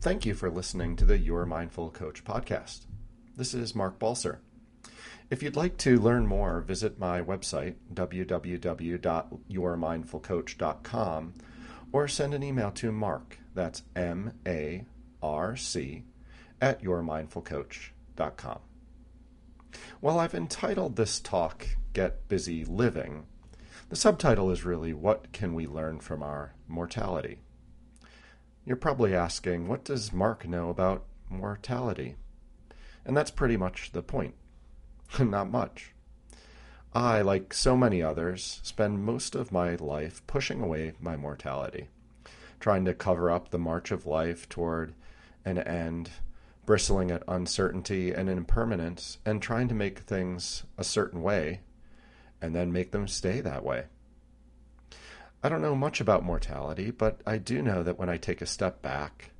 Thank you for listening to the Your Mindful Coach podcast. This is Marc Balser. If you'd like to learn more, visit my website, www.yourmindfulcoach.com, or send an email to Marc, that's M A R C, at yourmindfulcoach.com. Well, I've entitled this talk Get Busy Living. The subtitle is really What Can We Learn from Our Mortality? You're probably asking, what does Marc know about mortality? And that's pretty much the point. Not much. I, like so many others, spend most of my life pushing away my mortality, trying to cover up the march of life toward an end, bristling at uncertainty and impermanence, and trying to make things a certain way and then make them stay that way. I don't know much about mortality, but I do know that when I take a step back,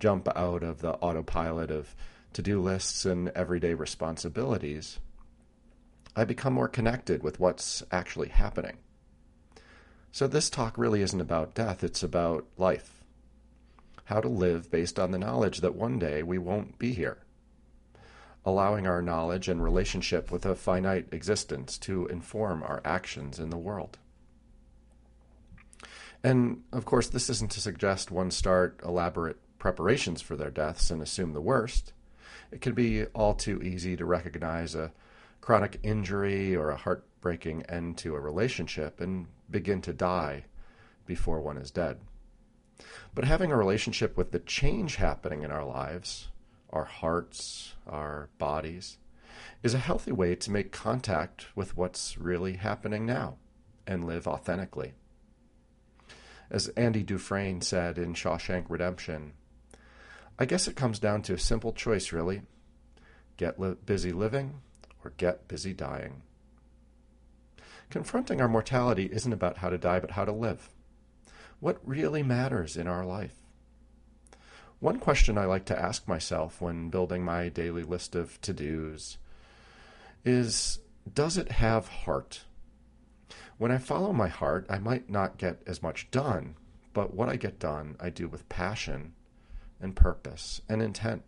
jump out of the autopilot of to do lists and everyday responsibilities, I become more connected with what's actually happening. So, this talk really isn't about death, it's about life. How to live based on the knowledge that one day we won't be here. Allowing our knowledge and relationship with a finite existence to inform our actions in the world. And of course, this isn't to suggest one start elaborate preparations for their deaths and assume the worst. It can be all too easy to recognize a chronic injury or a heartbreaking end to a relationship and begin to die before one is dead. But having a relationship with the change happening in our lives, our hearts, our bodies, is a healthy way to make contact with what's really happening now and live authentically. As Andy Dufresne said in Shawshank Redemption, I guess it comes down to a simple choice, really get li- busy living or get busy dying. Confronting our mortality isn't about how to die, but how to live. What really matters in our life? One question I like to ask myself when building my daily list of to dos is Does it have heart? When I follow my heart, I might not get as much done, but what I get done, I do with passion and purpose and intent.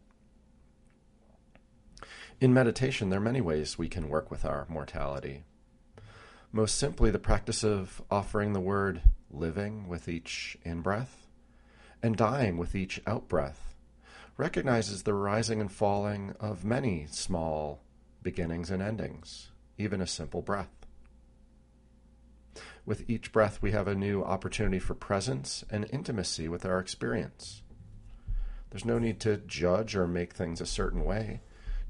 In meditation, there are many ways we can work with our mortality. Most simply, the practice of offering the word living with each in breath and dying with each out breath recognizes the rising and falling of many small beginnings and endings, even a simple breath. With each breath, we have a new opportunity for presence and intimacy with our experience. There's no need to judge or make things a certain way.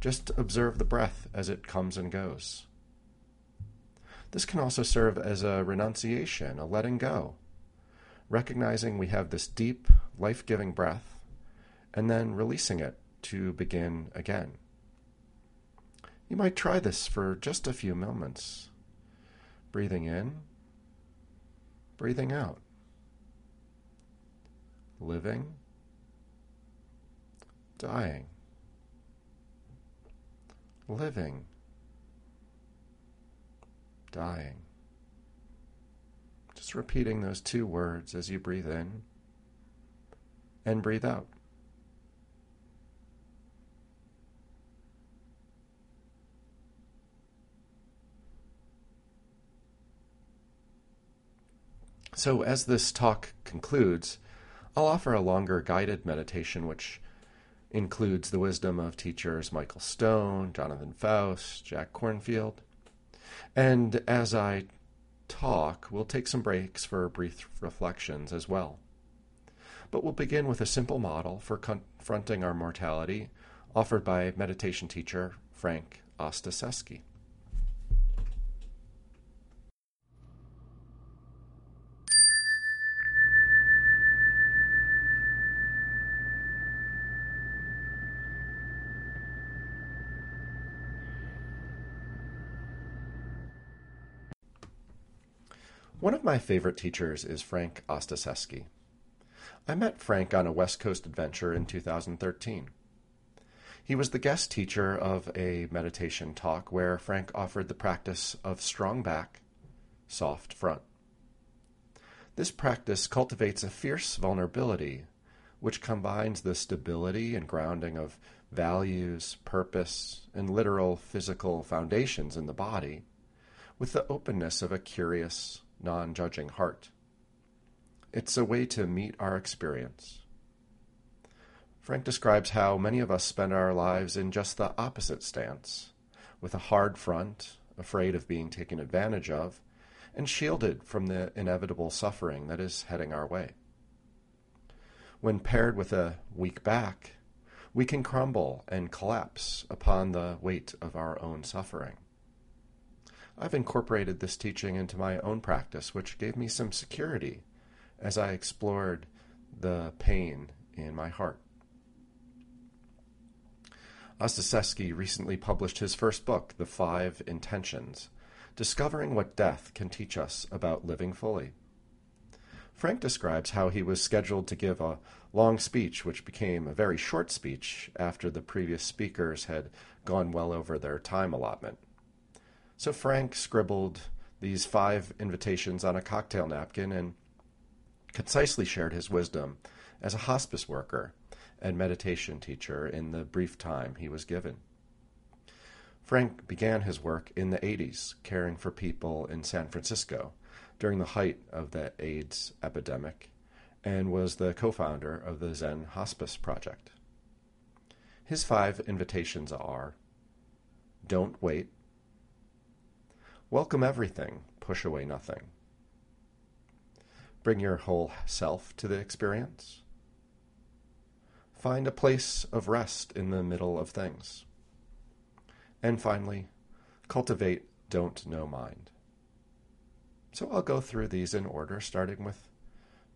Just observe the breath as it comes and goes. This can also serve as a renunciation, a letting go, recognizing we have this deep, life giving breath, and then releasing it to begin again. You might try this for just a few moments. Breathing in, breathing out, living, dying, living, dying. Just repeating those two words as you breathe in and breathe out. So, as this talk concludes, I'll offer a longer guided meditation which includes the wisdom of teachers Michael Stone, Jonathan Faust, Jack Kornfield. And as I talk, we'll take some breaks for brief reflections as well. But we'll begin with a simple model for confronting our mortality offered by meditation teacher Frank Ostaseski. One of my favorite teachers is Frank Ostaseski. I met Frank on a West Coast adventure in 2013. He was the guest teacher of a meditation talk where Frank offered the practice of strong back, soft front. This practice cultivates a fierce vulnerability which combines the stability and grounding of values, purpose, and literal physical foundations in the body with the openness of a curious, non judging heart. It's a way to meet our experience. Frank describes how many of us spend our lives in just the opposite stance, with a hard front, afraid of being taken advantage of, and shielded from the inevitable suffering that is heading our way. When paired with a weak back, we can crumble and collapse upon the weight of our own suffering. I've incorporated this teaching into my own practice, which gave me some security as I explored the pain in my heart. Ostaseski recently published his first book, The Five Intentions Discovering What Death Can Teach Us About Living Fully. Frank describes how he was scheduled to give a long speech, which became a very short speech after the previous speakers had gone well over their time allotment. So Frank scribbled these five invitations on a cocktail napkin and concisely shared his wisdom as a hospice worker and meditation teacher in the brief time he was given. Frank began his work in the 80s, caring for people in San Francisco during the height of the AIDS epidemic and was the co founder of the Zen Hospice Project. His five invitations are Don't wait, Welcome everything, push away nothing. Bring your whole self to the experience. Find a place of rest in the middle of things. And finally, cultivate don't know mind. So I'll go through these in order, starting with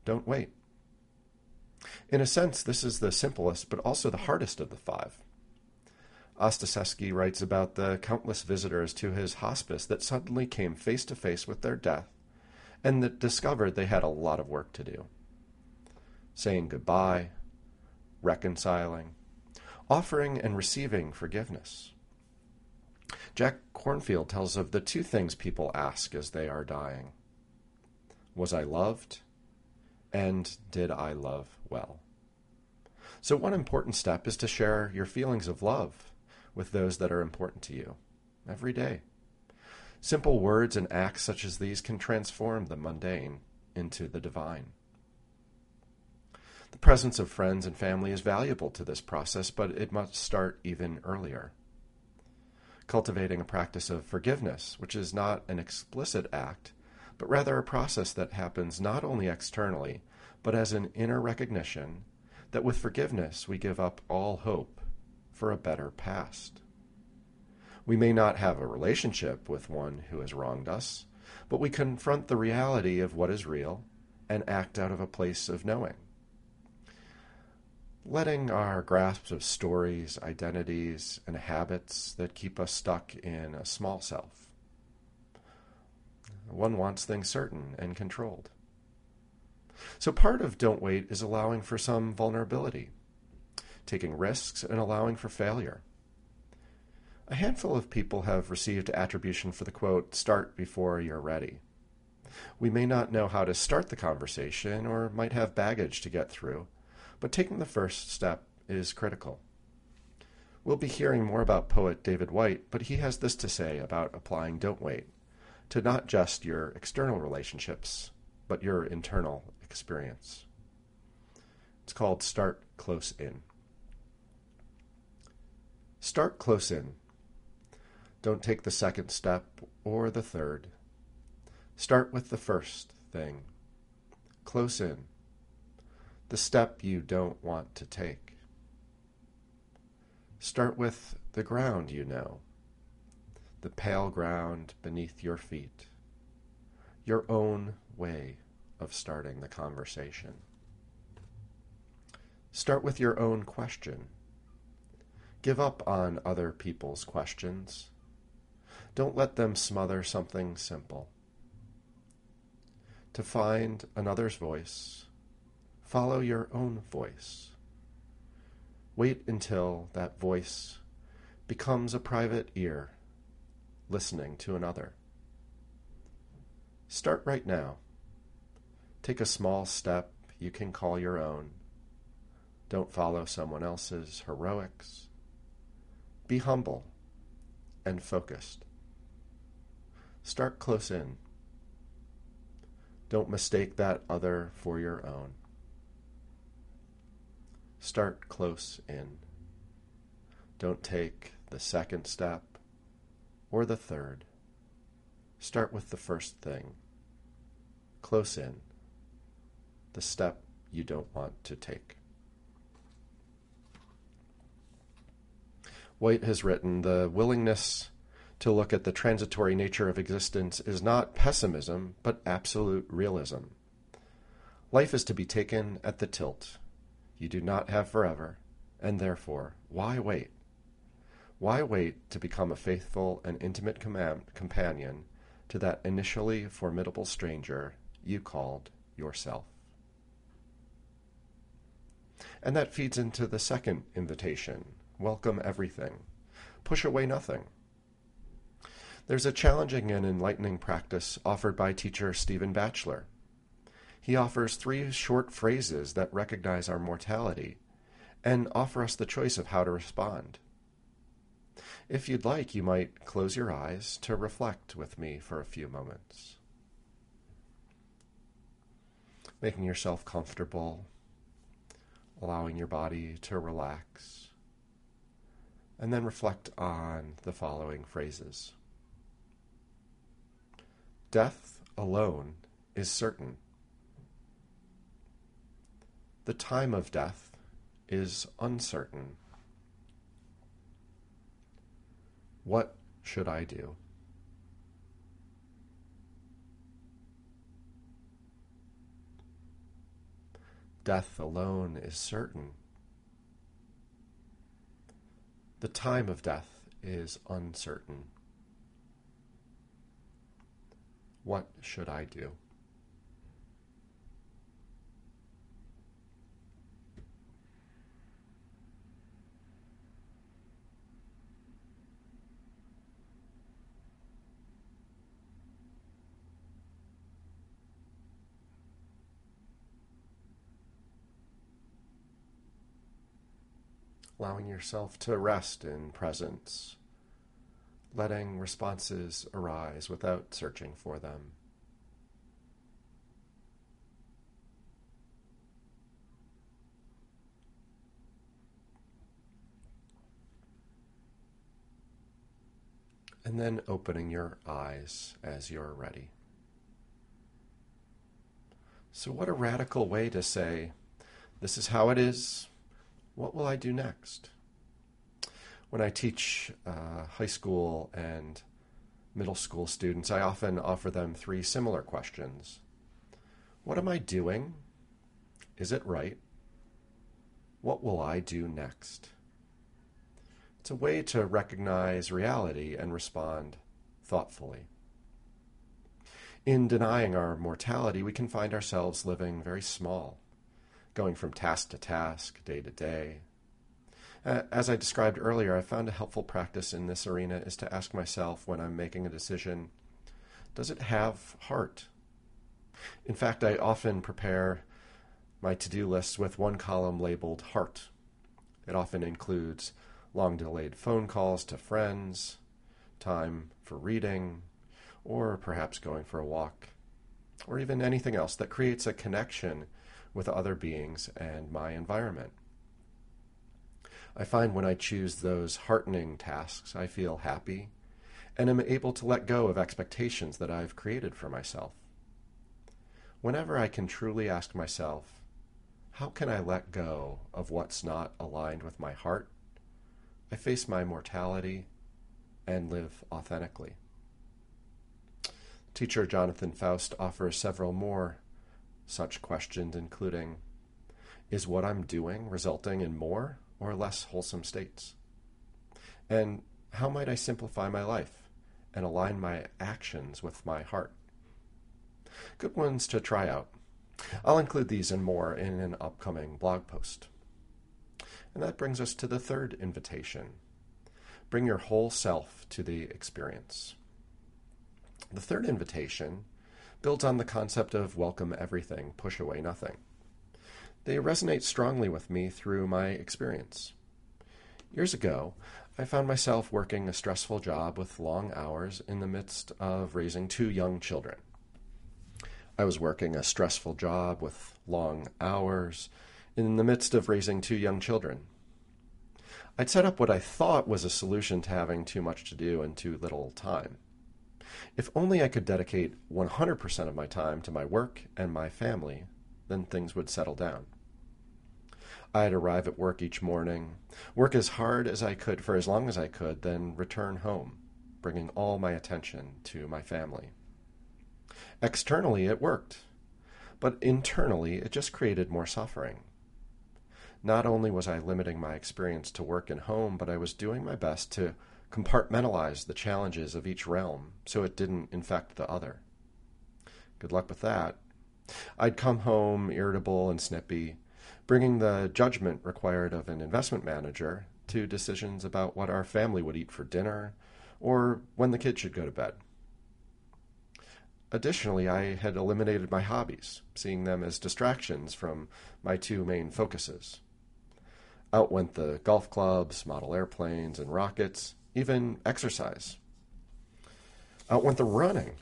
don't wait. In a sense, this is the simplest, but also the hardest of the five. Ostaseski writes about the countless visitors to his hospice that suddenly came face to face with their death and that discovered they had a lot of work to do. Saying goodbye, reconciling, offering and receiving forgiveness. Jack Kornfield tells of the two things people ask as they are dying Was I loved? And did I love well? So, one important step is to share your feelings of love with those that are important to you every day. Simple words and acts such as these can transform the mundane into the divine. The presence of friends and family is valuable to this process, but it must start even earlier. Cultivating a practice of forgiveness, which is not an explicit act, but rather a process that happens not only externally, but as an inner recognition that with forgiveness we give up all hope for a better past. We may not have a relationship with one who has wronged us, but we confront the reality of what is real and act out of a place of knowing. Letting our grasp of stories, identities, and habits that keep us stuck in a small self one wants things certain and controlled. So part of Don't Wait is allowing for some vulnerability, taking risks, and allowing for failure. A handful of people have received attribution for the quote, start before you're ready. We may not know how to start the conversation or might have baggage to get through, but taking the first step is critical. We'll be hearing more about poet David Whyte, but he has this to say about applying Don't Wait to not just your external relationships, but your internal experience. It's called Start Close In. Start close in. Don't take the second step or the third. Start with the first thing. Close in. The step you don't want to take. Start with the ground you know the pale ground beneath your feet, your own way of starting the conversation. Start with your own question. Give up on other people's questions. Don't let them smother something simple. To find another's voice, follow your own voice. Wait until that voice becomes a private ear listening to another. Start right now. Take a small step you can call your own. Don't follow someone else's heroics. Be humble and focused. Start close in. Don't mistake that other for your own. Start close in. Don't take the second step or the third. Start with the first thing. Close in. The step you don't want to take. Whyte has written the willingness to look at the transitory nature of existence is not pessimism, but absolute realism. Life is to be taken at the tilt. You do not have forever, and therefore, why wait? Why wait to become a faithful and intimate com- companion to that initially formidable stranger you called yourself? And that feeds into the second invitation welcome everything, push away nothing. There's a challenging and enlightening practice offered by teacher Stephen Batchelor. He offers three short phrases that recognize our mortality and offer us the choice of how to respond. If you'd like, you might close your eyes to reflect with me for a few moments. Making yourself comfortable, allowing your body to relax, and then reflect on the following phrases. Death alone is certain. The time of death is uncertain. What should I do? Death alone is certain. The time of death is uncertain. What should I do? Allowing yourself to rest in presence, letting responses arise without searching for them. And then opening your eyes as you're ready. So, what a radical way to say, This is how it is. What will I do next? When I teach uh, high school and middle school students, I often offer them three similar questions What am I doing? Is it right? What will I do next? It's a way to recognize reality and respond thoughtfully. In denying our mortality, we can find ourselves living very small going from task to task, day to day. Uh, as I described earlier, I found a helpful practice in this arena is to ask myself when I'm making a decision does it have heart? In fact, I often prepare my to do lists with one column labeled heart. It often includes long delayed phone calls to friends, time for reading, or perhaps going for a walk, or even anything else that creates a connection with other beings and my environment. I find when I choose those heartening tasks, I feel happy and am able to let go of expectations that I've created for myself. Whenever I can truly ask myself, how can I let go of what's not aligned with my heart? I face my mortality and live authentically. Teacher Jonathan Faust offers several more such questions, including Is what I'm doing resulting in more or less wholesome states? And how might I simplify my life and align my actions with my heart? Good ones to try out. I'll include these and more in an upcoming blog post. And that brings us to the third invitation bring your whole self to the experience. The third invitation builds on the concept of welcome everything, push away nothing. They resonate strongly with me through my experience. Years ago, I found myself working a stressful job with long hours in the midst of raising two young children. I was working a stressful job with long hours in the midst of raising two young children. I'd set up what I thought was a solution to having too much to do and too little time. If only I could dedicate 100% of my time to my work and my family, then things would settle down. I'd arrive at work each morning, work as hard as I could for as long as I could, then return home, bringing all my attention to my family. Externally, it worked, but internally, it just created more suffering. Not only was I limiting my experience to work and home, but I was doing my best to compartmentalize the challenges of each realm so it didn't infect the other. Good luck with that. I'd come home irritable and snippy, bringing the judgment required of an investment manager to decisions about what our family would eat for dinner or when the kids should go to bed. Additionally, I had eliminated my hobbies, seeing them as distractions from my two main focuses. Out went the golf clubs, model airplanes, and rockets, even exercise. Uh, out went the running.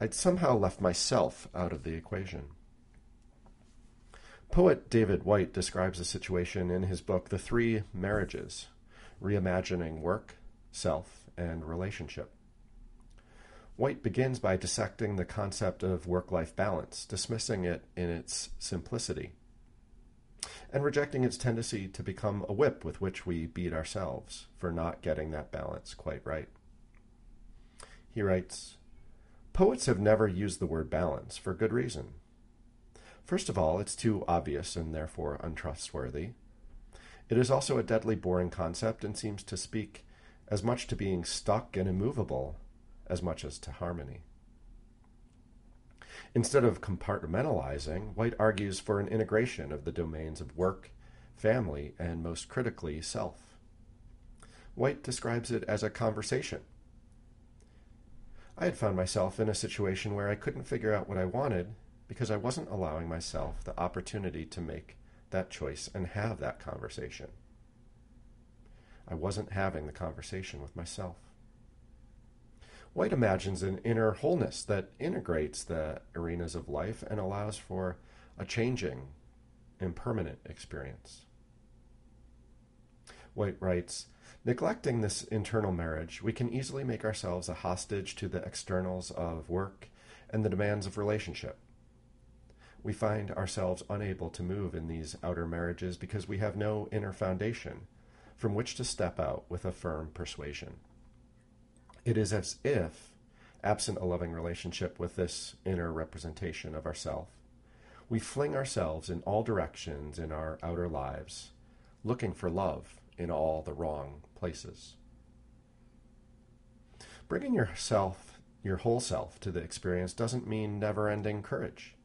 I'd somehow left myself out of the equation. Poet David Whyte describes the situation in his book, The Three Marriages Reimagining Work, Self, and Relationship. Whyte begins by dissecting the concept of work life balance, dismissing it in its simplicity, and rejecting its tendency to become a whip with which we beat ourselves for not getting that balance quite right. He writes Poets have never used the word balance for good reason. First of all, it's too obvious and therefore untrustworthy. It is also a deadly boring concept and seems to speak as much to being stuck and immovable as much as to harmony. Instead of compartmentalizing, Whyte argues for an integration of the domains of work, family, and most critically, self. Whyte describes it as a conversation. I had found myself in a situation where I couldn't figure out what I wanted because I wasn't allowing myself the opportunity to make that choice and have that conversation. I wasn't having the conversation with myself. Whyte imagines an inner wholeness that integrates the arenas of life and allows for a changing, impermanent experience. Whyte writes Neglecting this internal marriage, we can easily make ourselves a hostage to the externals of work and the demands of relationship. We find ourselves unable to move in these outer marriages because we have no inner foundation from which to step out with a firm persuasion. It is as if, absent a loving relationship with this inner representation of ourself, we fling ourselves in all directions in our outer lives, looking for love in all the wrong places. Bringing yourself, your whole self, to the experience doesn't mean never ending courage.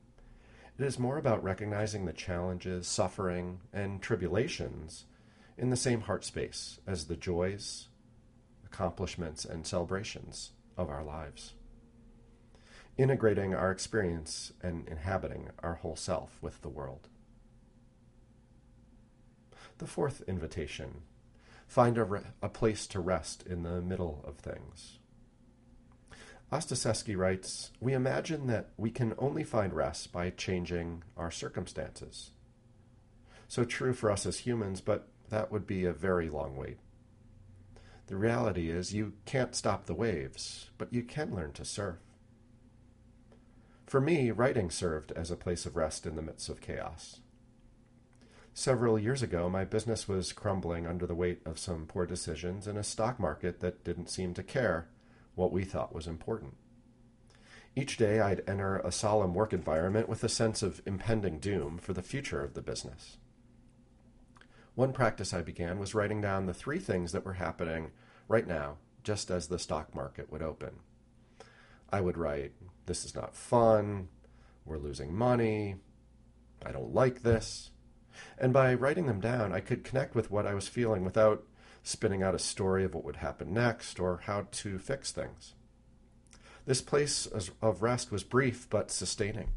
It is more about recognizing the challenges, suffering, and tribulations in the same heart space as the joys, accomplishments, and celebrations of our lives. Integrating our experience and inhabiting our whole self with the world. The fourth invitation find a, re- a place to rest in the middle of things. Ostaseski writes We imagine that we can only find rest by changing our circumstances. So true for us as humans, but that would be a very long wait. The reality is, you can't stop the waves, but you can learn to surf. For me, writing served as a place of rest in the midst of chaos. Several years ago, my business was crumbling under the weight of some poor decisions in a stock market that didn't seem to care what we thought was important. Each day, I'd enter a solemn work environment with a sense of impending doom for the future of the business. One practice I began was writing down the three things that were happening right now, just as the stock market would open. I would write, This is not fun. We're losing money. I don't like this. And by writing them down, I could connect with what I was feeling without spinning out a story of what would happen next or how to fix things. This place of rest was brief but sustaining.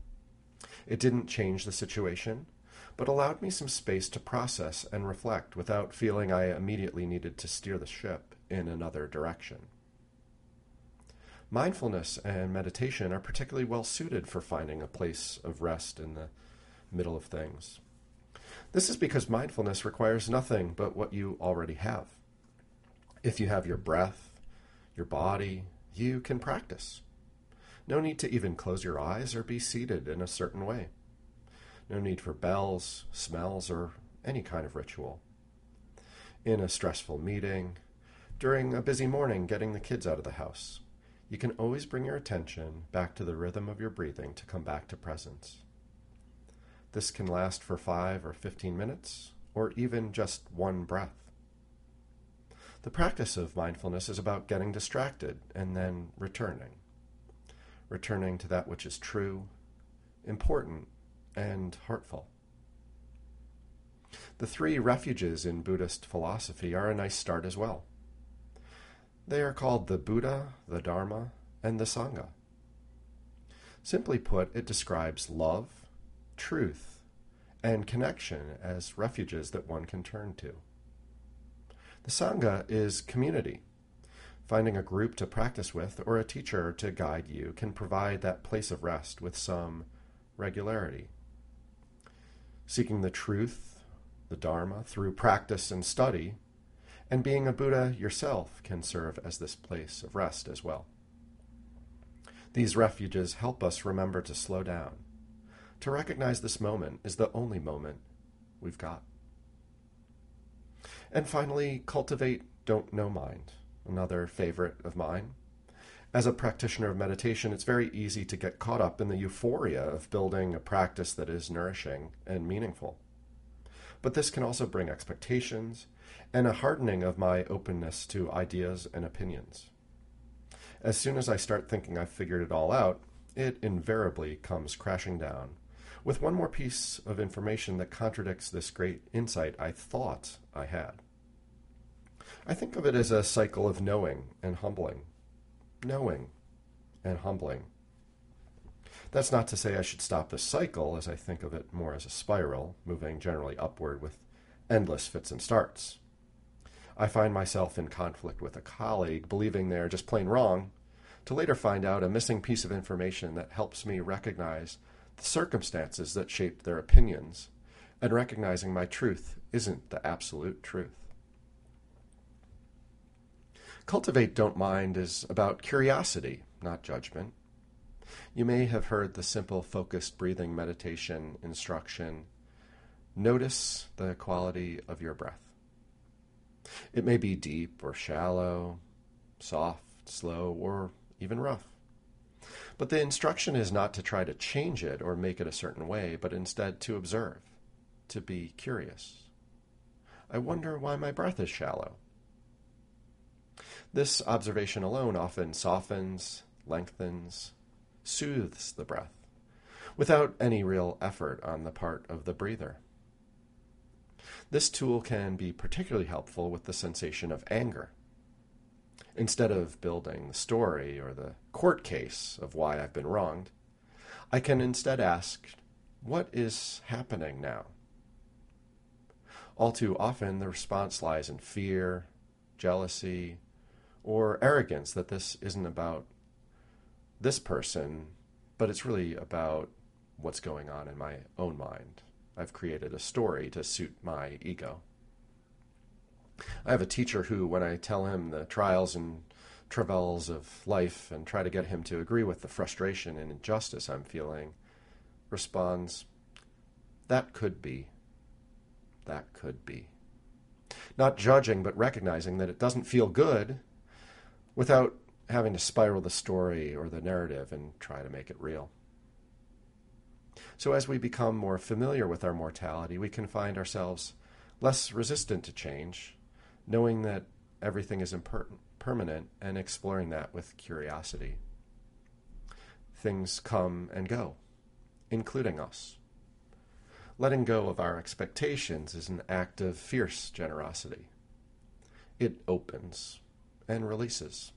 It didn't change the situation, but allowed me some space to process and reflect without feeling I immediately needed to steer the ship in another direction. Mindfulness and meditation are particularly well suited for finding a place of rest in the middle of things. This is because mindfulness requires nothing but what you already have. If you have your breath, your body, you can practice. No need to even close your eyes or be seated in a certain way. No need for bells, smells, or any kind of ritual. In a stressful meeting, during a busy morning getting the kids out of the house, you can always bring your attention back to the rhythm of your breathing to come back to presence. This can last for 5 or 15 minutes, or even just one breath. The practice of mindfulness is about getting distracted and then returning. Returning to that which is true, important, and heartful. The three refuges in Buddhist philosophy are a nice start as well. They are called the Buddha, the Dharma, and the Sangha. Simply put, it describes love, truth, and connection as refuges that one can turn to. The Sangha is community. Finding a group to practice with or a teacher to guide you can provide that place of rest with some regularity. Seeking the truth, the Dharma, through practice and study and being a Buddha yourself can serve as this place of rest as well. These refuges help us remember to slow down, to recognize this moment is the only moment we've got. And finally, cultivate don't know mind, another favorite of mine. As a practitioner of meditation, it's very easy to get caught up in the euphoria of building a practice that is nourishing and meaningful. But this can also bring expectations and a hardening of my openness to ideas and opinions. As soon as I start thinking I've figured it all out, it invariably comes crashing down with one more piece of information that contradicts this great insight I thought I had. I think of it as a cycle of knowing and humbling, knowing and humbling. That's not to say I should stop the cycle, as I think of it more as a spiral, moving generally upward with endless fits and starts. I find myself in conflict with a colleague, believing they're just plain wrong, to later find out a missing piece of information that helps me recognize the circumstances that shaped their opinions, and recognizing my truth isn't the absolute truth. Cultivate Don't Mind is about curiosity, not judgment. You may have heard the simple focused breathing meditation instruction notice the quality of your breath. It may be deep or shallow, soft, slow, or even rough. But the instruction is not to try to change it or make it a certain way, but instead to observe, to be curious. I wonder why my breath is shallow. This observation alone often softens, lengthens, soothes the breath, without any real effort on the part of the breather. This tool can be particularly helpful with the sensation of anger. Instead of building the story or the court case of why I've been wronged, I can instead ask, What is happening now? All too often, the response lies in fear, jealousy, or arrogance that this isn't about this person, but it's really about what's going on in my own mind. I've created a story to suit my ego. I have a teacher who, when I tell him the trials and travails of life and try to get him to agree with the frustration and injustice I'm feeling, responds, That could be. That could be. Not judging, but recognizing that it doesn't feel good without having to spiral the story or the narrative and try to make it real. So, as we become more familiar with our mortality, we can find ourselves less resistant to change, knowing that everything is permanent and exploring that with curiosity. Things come and go, including us. Letting go of our expectations is an act of fierce generosity. It opens and releases.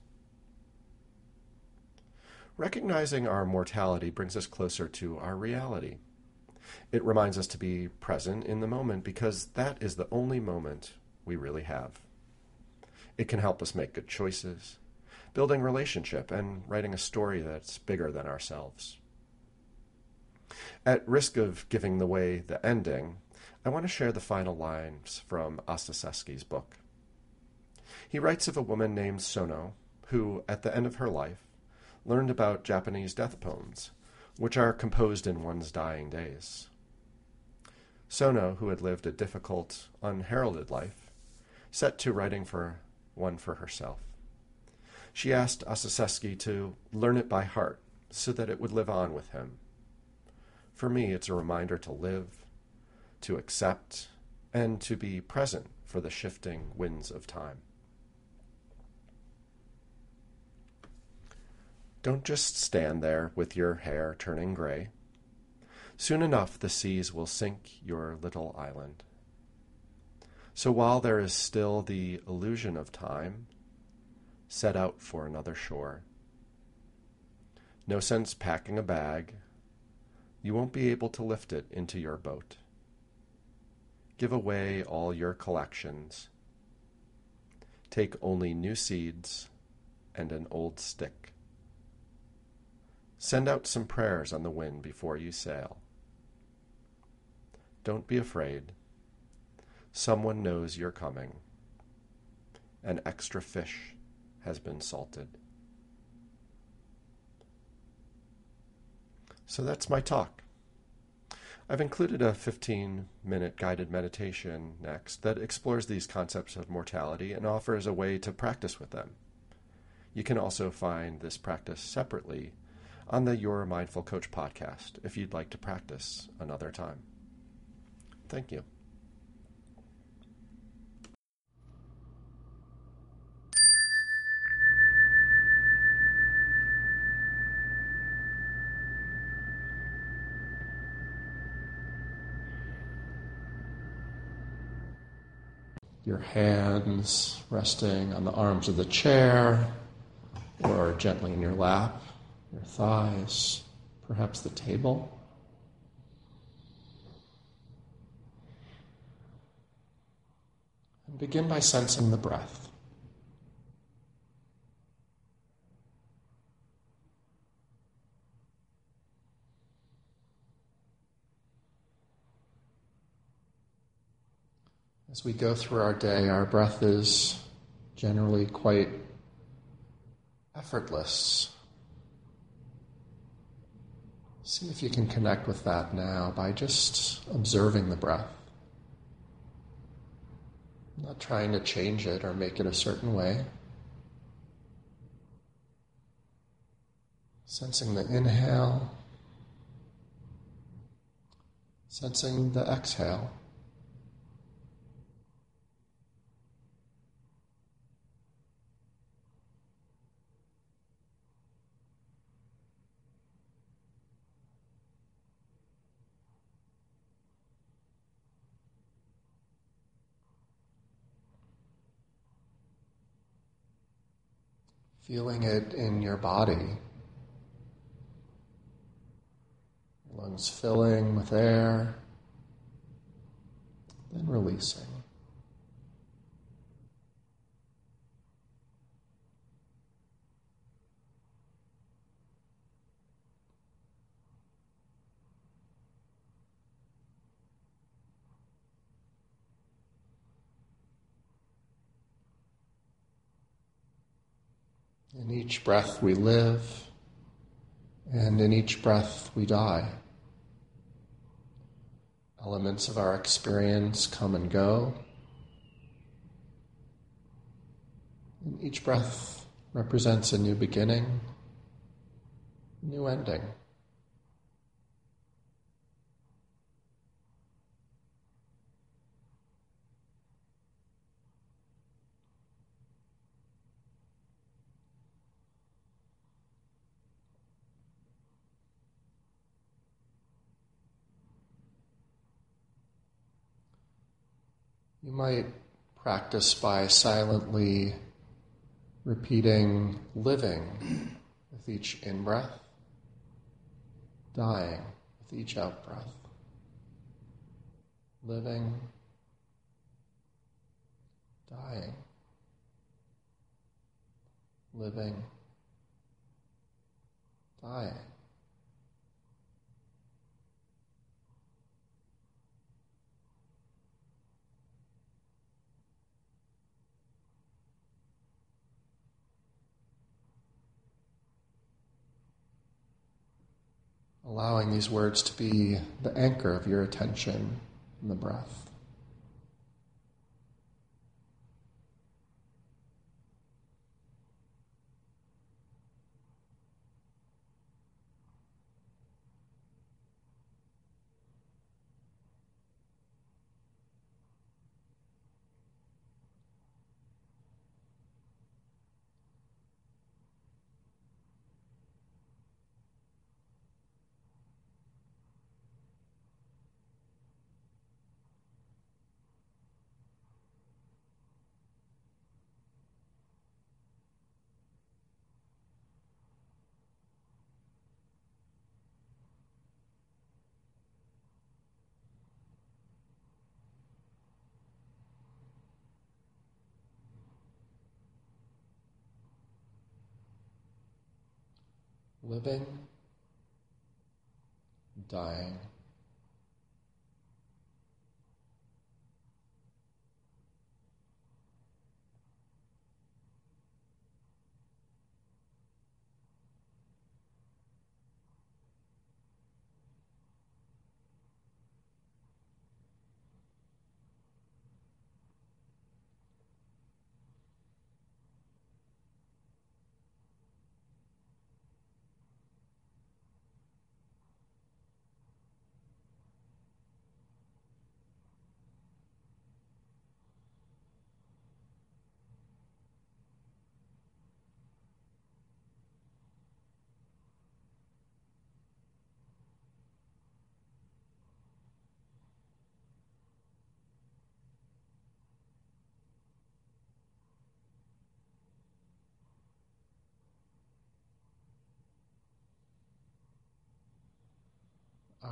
Recognizing our mortality brings us closer to our reality. It reminds us to be present in the moment because that is the only moment we really have. It can help us make good choices, building relationship, and writing a story that's bigger than ourselves. At risk of giving away the ending, I want to share the final lines from Ostaseski's book. He writes of a woman named Sono who, at the end of her life, learned about Japanese death poems, which are composed in one's dying days. Sono, who had lived a difficult, unheralded life, set to writing for one for herself. She asked Ostaseski to learn it by heart so that it would live on with him. For me, it's a reminder to live, to accept, and to be present for the shifting winds of time. Don't just stand there with your hair turning gray. Soon enough, the seas will sink your little island. So while there is still the illusion of time, set out for another shore. No sense packing a bag. You won't be able to lift it into your boat. Give away all your collections. Take only new seeds and an old stick. Send out some prayers on the wind before you sail. Don't be afraid. Someone knows you're coming. An extra fish has been salted. So that's my talk. I've included a 15 minute guided meditation next that explores these concepts of mortality and offers a way to practice with them. You can also find this practice separately on the Your Mindful Coach podcast if you'd like to practice another time. Thank you. Your hands resting on the arms of the chair or gently in your lap your thighs, perhaps the table. And begin by sensing the breath. As we go through our day, our breath is generally quite effortless. See if you can connect with that now by just observing the breath. Not trying to change it or make it a certain way. Sensing the inhale, sensing the exhale. Feeling it in your body. Lungs filling with air, then releasing. In each breath we live, and in each breath we die. Elements of our experience come and go. And each breath represents a new beginning, new ending. You might practice by silently repeating living with each in breath, dying with each out breath. living, dying, living, dying. Allowing these words to be the anchor of your attention in the breath. Living, dying.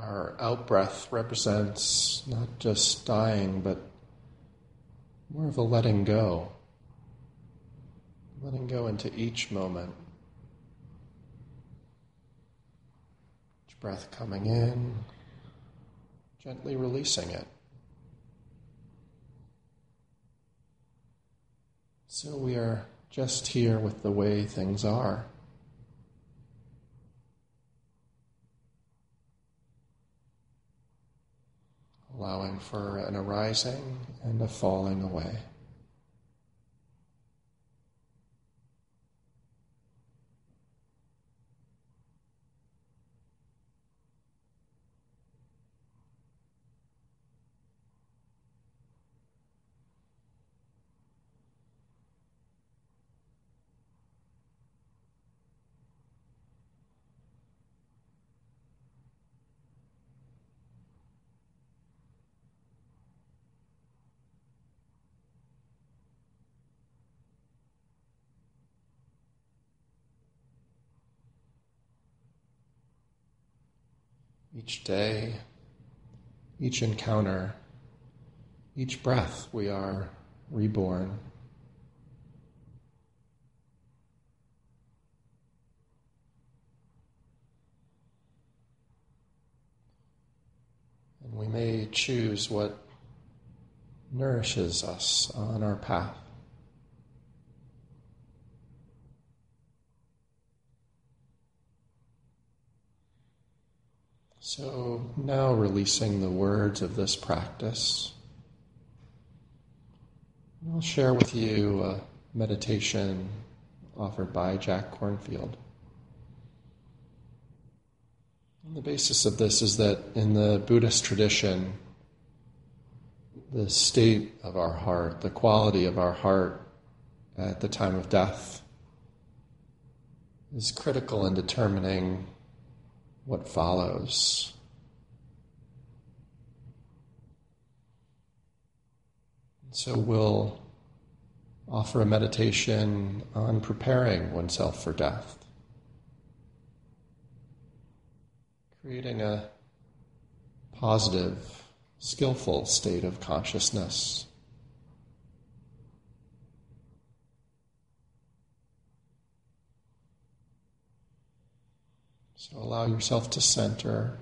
Our out breath represents not just dying, but more of a letting go. Letting go into each moment. Each breath coming in, gently releasing it. So we are just here with the way things are. Allowing for an arising and a falling away. Each day, each encounter, each breath, we are reborn. And we may choose what nourishes us on our path. So now releasing the words of this practice, I'll share with you a meditation offered by Jack Kornfield. And the basis of this is that in the Buddhist tradition, the state of our heart, the quality of our heart at the time of death, is critical in determining what follows. So we'll offer a meditation on preparing oneself for death, creating a positive skillful state of consciousness. So allow yourself to center.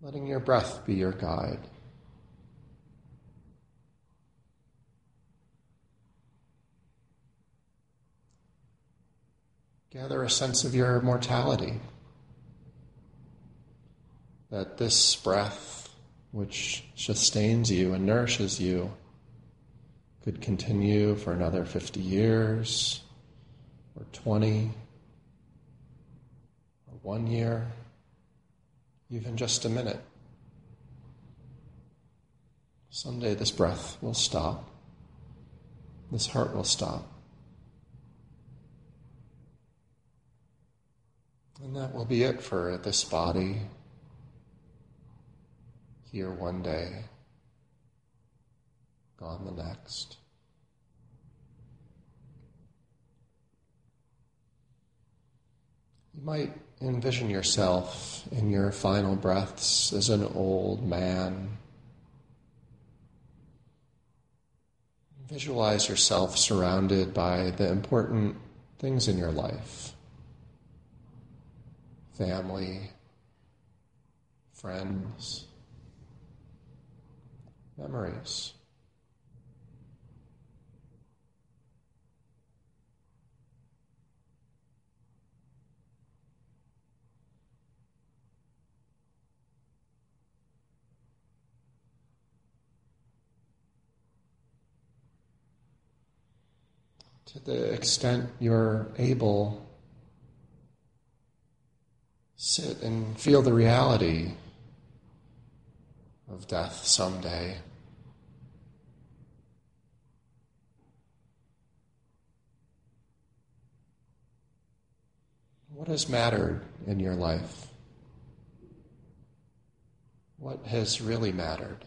Letting your breath be your guide. Gather a sense of your mortality. That this breath, which sustains you and nourishes you, could continue for another 50 years, or 20, or one year, even just a minute. Someday this breath will stop, this heart will stop. And that will be it for this body here one day gone the next. You might envision yourself in your final breaths as an old man. Visualize yourself surrounded by the important things in your life family, friends, memories. To the extent you're able, sit and feel the reality of death someday. What has mattered in your life? What has really mattered?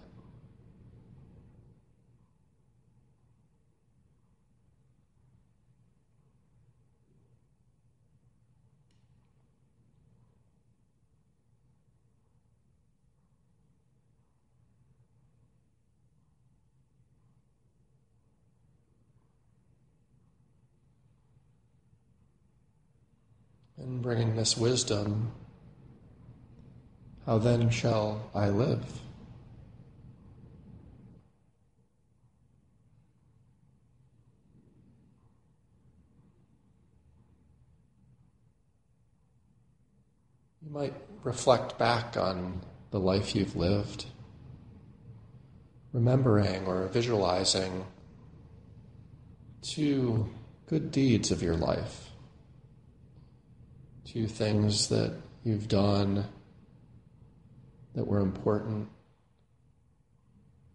And bringing this wisdom, how then shall I live? You might reflect back on the life you've lived, remembering or visualizing two good deeds of your life to things that you've done that were important,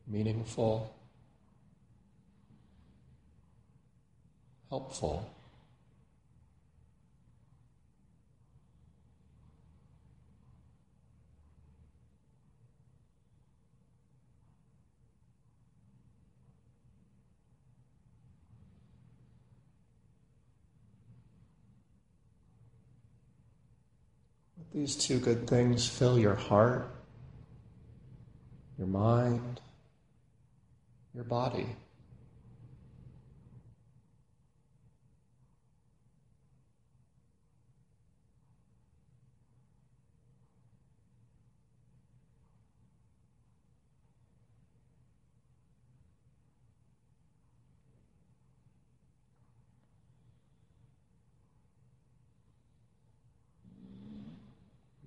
meaningful, helpful. These two good things fill your heart, your mind, your body.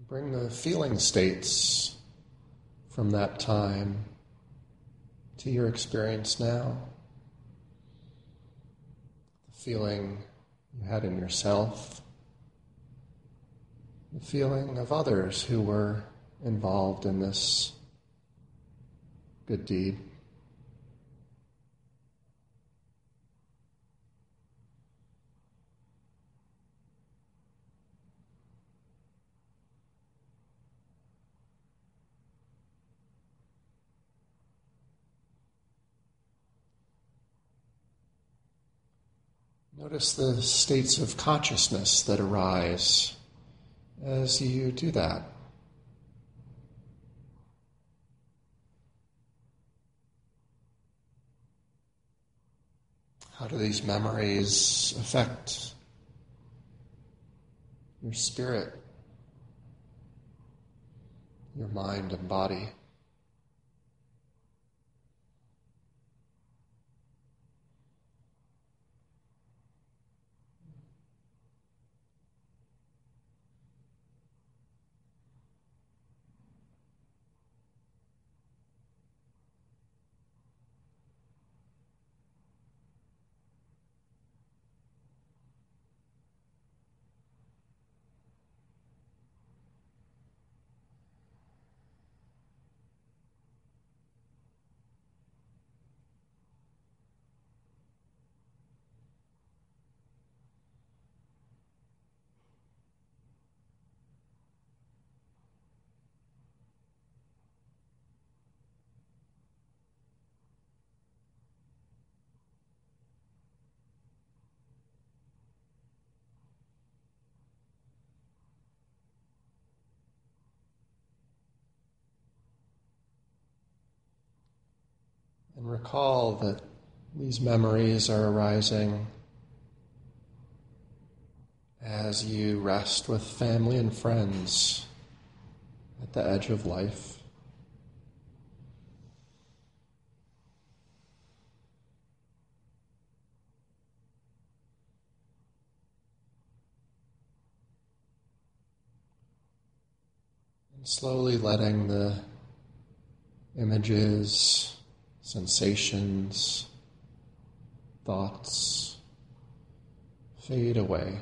Bring the feeling states from that time to your experience now. The feeling you had in yourself, the feeling of others who were involved in this good deed. Notice the states of consciousness that arise as you do that. How do these memories affect your spirit, your mind and body? And recall that these memories are arising as you rest with family and friends at the edge of life. And slowly letting the images sensations, thoughts fade away.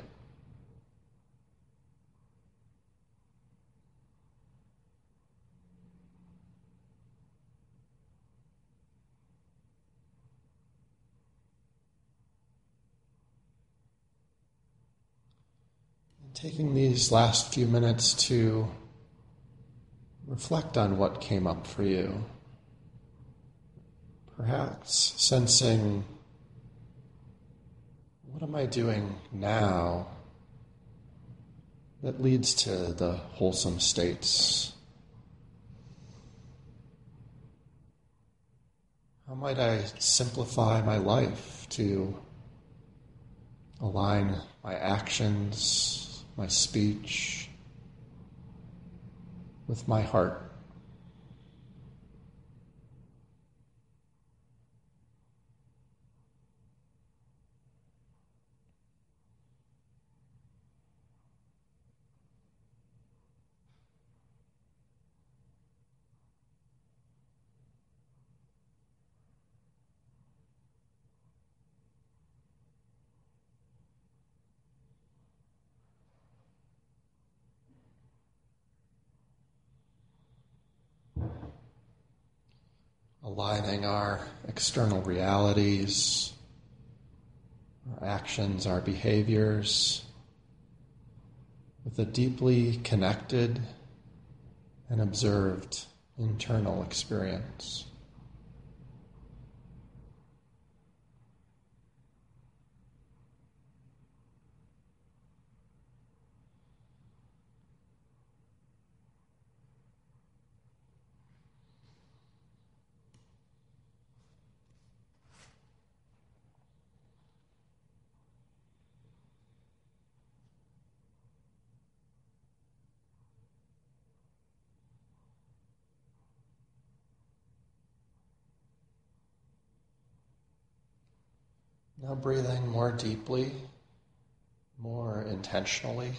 taking these last few minutes to reflect on what came up for you perhaps sensing what am I doing now that leads to the wholesome states? How might I simplify my life to align my actions, my speech with my heart? Our external realities, our actions, our behaviors with a deeply connected and observed internal experience. Now breathing more deeply, more intentionally.